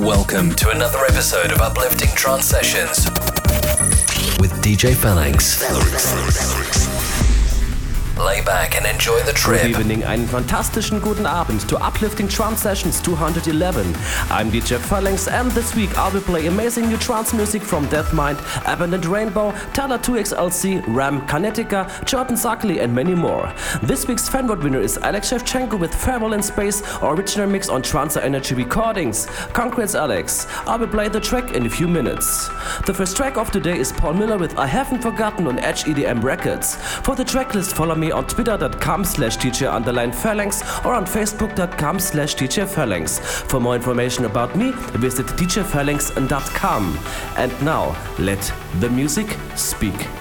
Welcome to another episode of Uplifting Trance Sessions with DJ Phalanx. Lay back and enjoy the trip. Good evening, einen fantastischen guten Abend to Uplifting Trance Sessions 211. I'm DJ Phalanx and this week I will play amazing new trance music from Deathmind, Abandoned Rainbow, Talla 2XLC, Ram, Kinetica, Jordan Suckley and many more. This week's fanvote winner is Alex Shevchenko with Farewell in Space, original mix on Trance Energy Recordings. Congrats Alex. I will play the track in a few minutes. The first track of today is Paul Miller with I Haven't Forgotten on Edge EDM Records. For the tracklist follow me on twitter.com slash DJ underline phalanx or on facebook.com slash DJ phalanx. For more information about me, visit djphalanx.com. And now, let the music speak.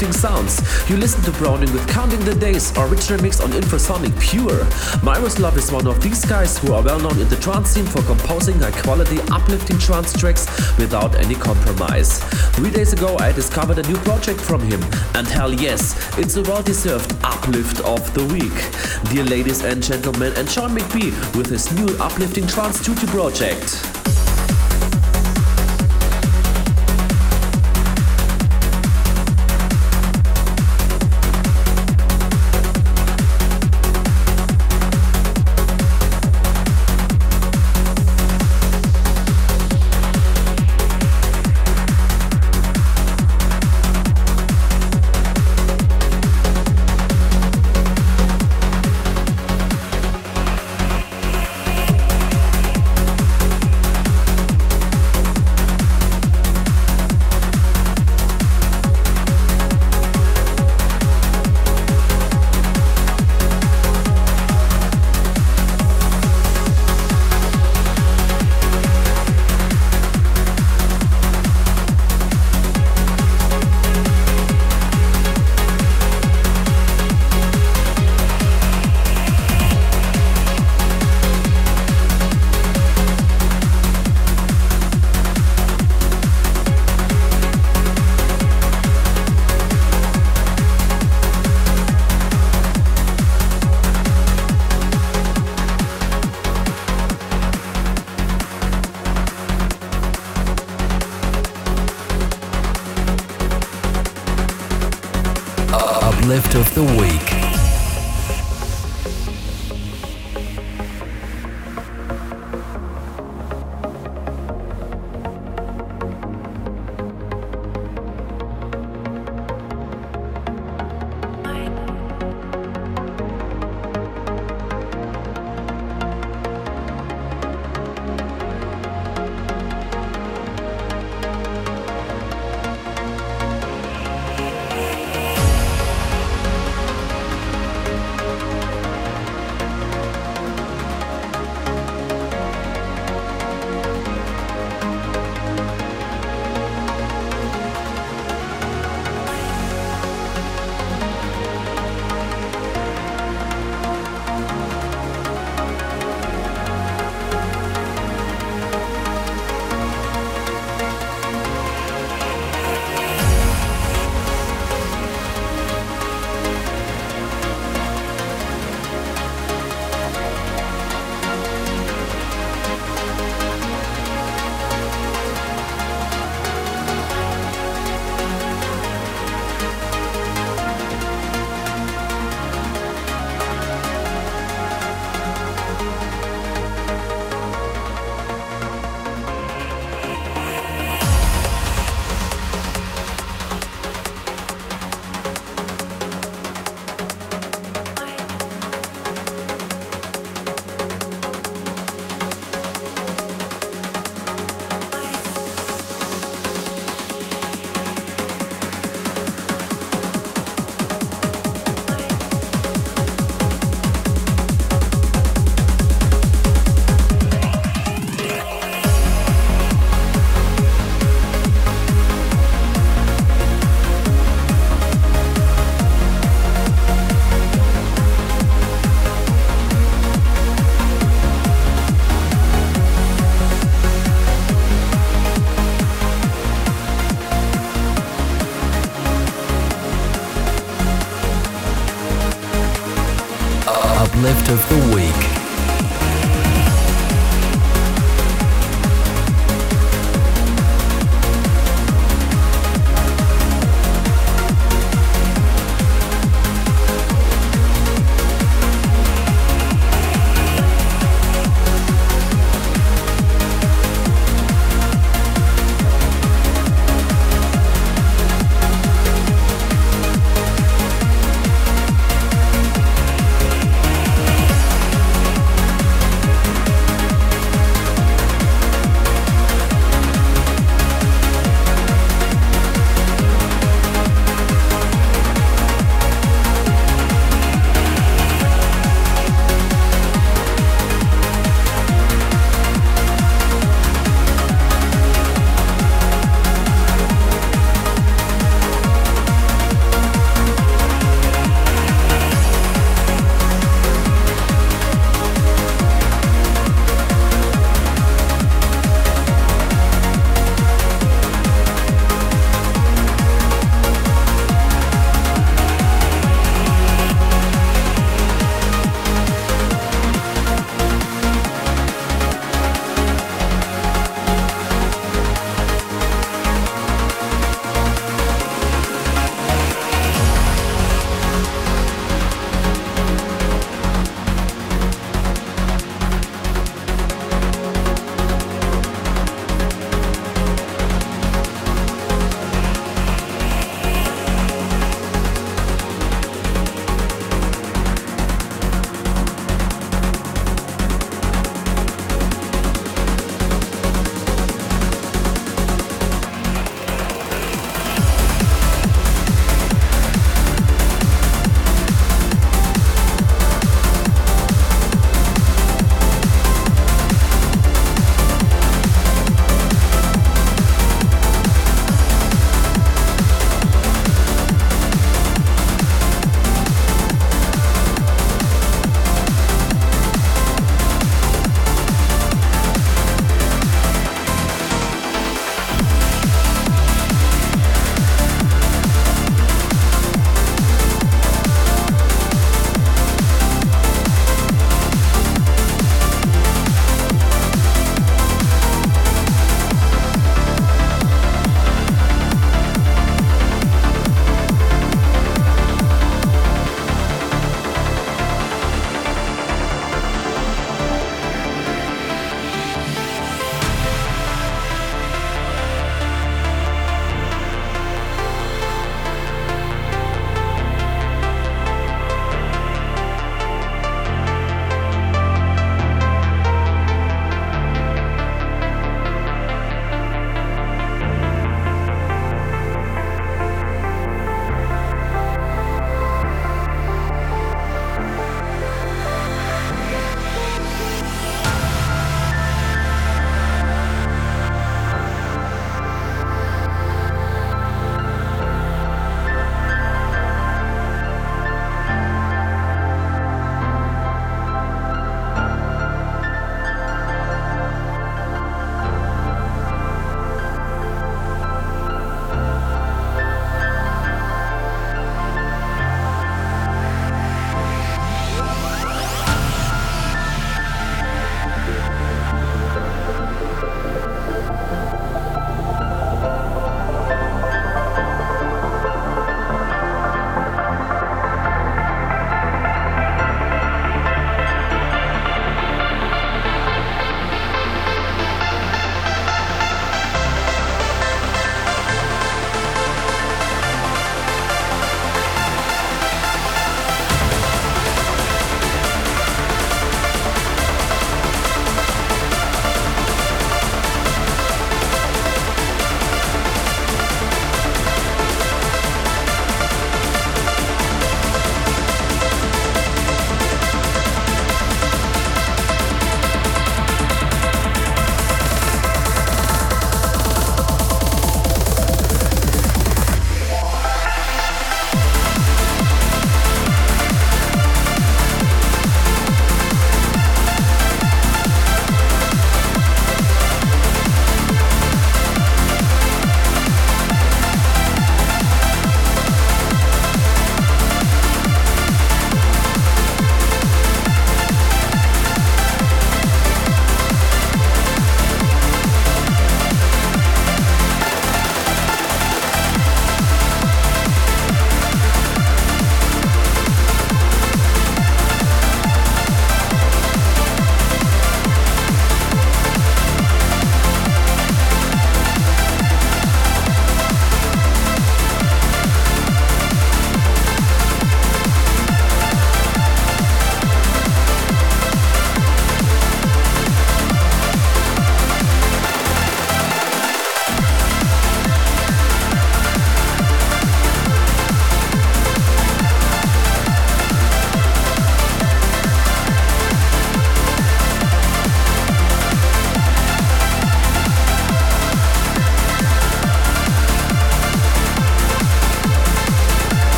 Uplifting sounds. You listen to Broning with Counting the Days, original mix on Infrasonic Pure. Miroslav is one of these guys who are well known in the trance scene for composing high quality uplifting trance tracks without any compromise. Three days ago I discovered a new project from him, and hell yes, it's a well deserved uplift of the week. Dear ladies and gentlemen, and Sean Myk Bee with his new uplifting trance studio project.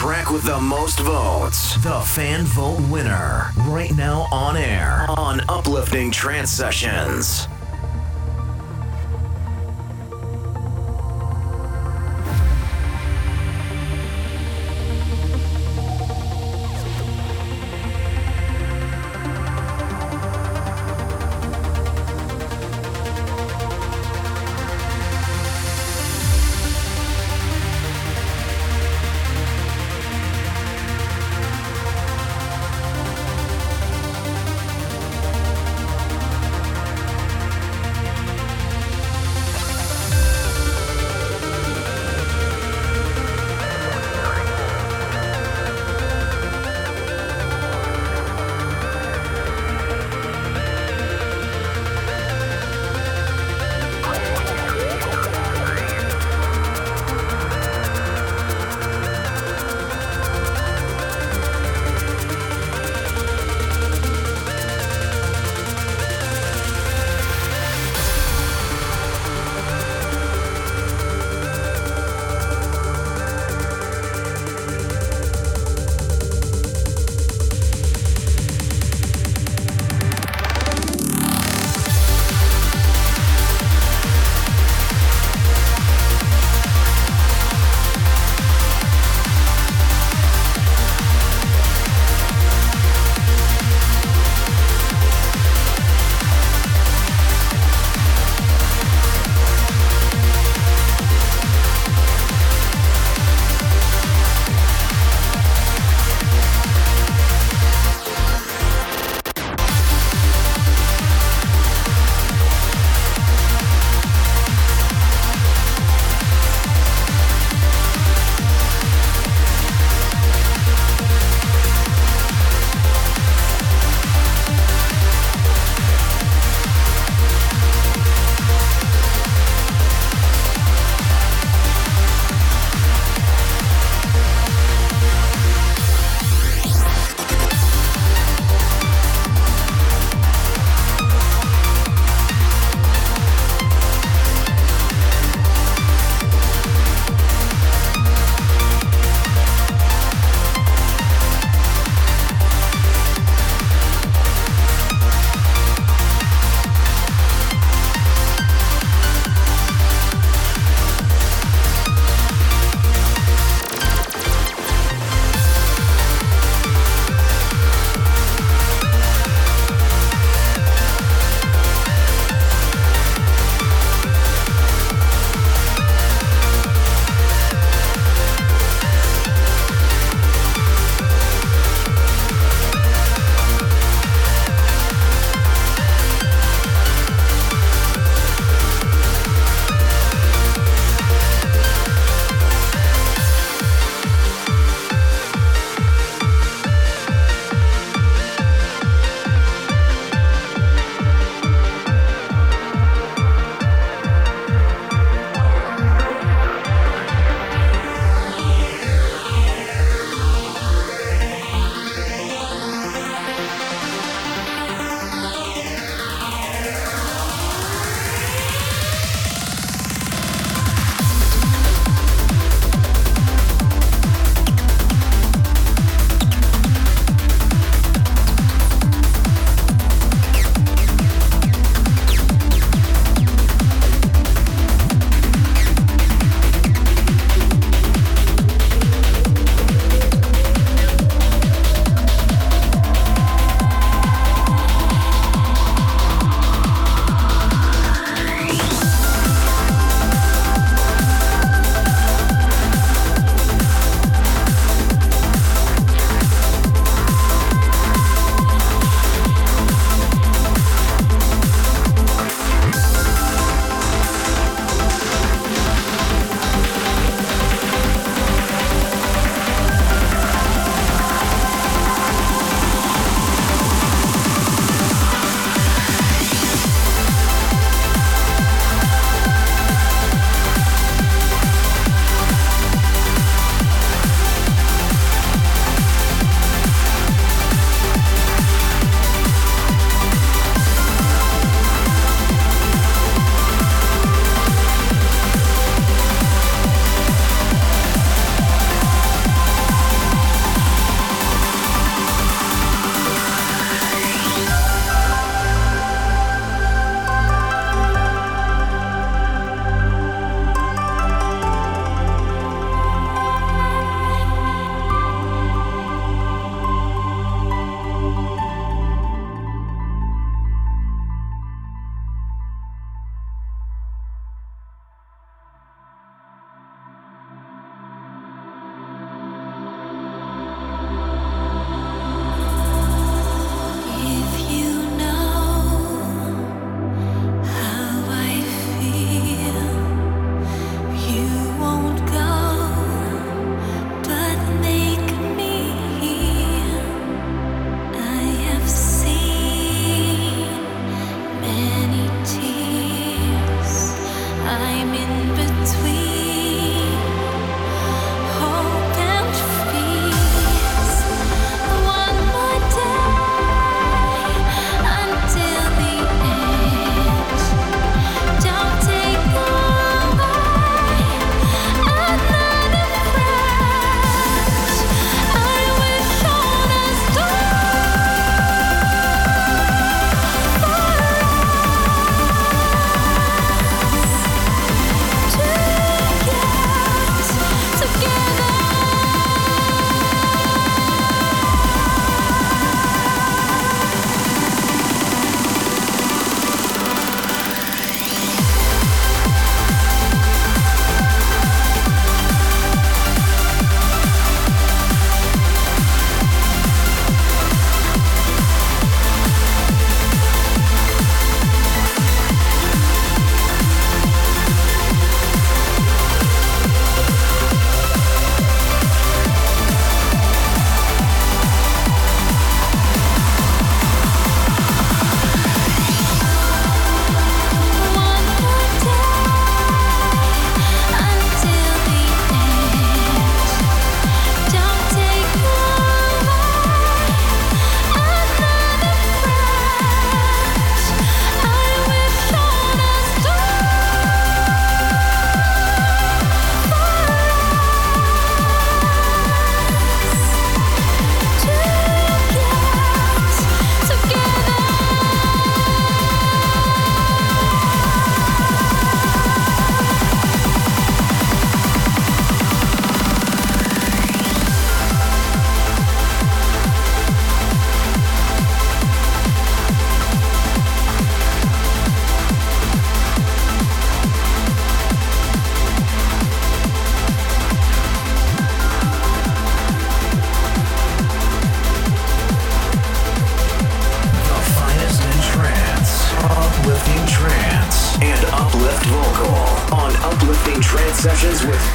Track with the most votes. The fan vote winner. Right now on air on Uplifting Trance Sessions.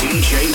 DJ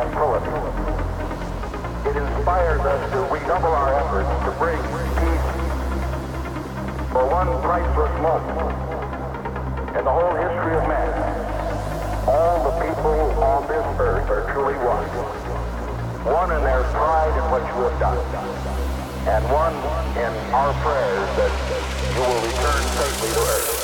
of tranquility, it inspires us to redouble our efforts to bring peace for one priceless moment in the whole history of man. All the people on this earth are truly one. One in their pride in what you have done and one in our prayers that you will return safely to earth.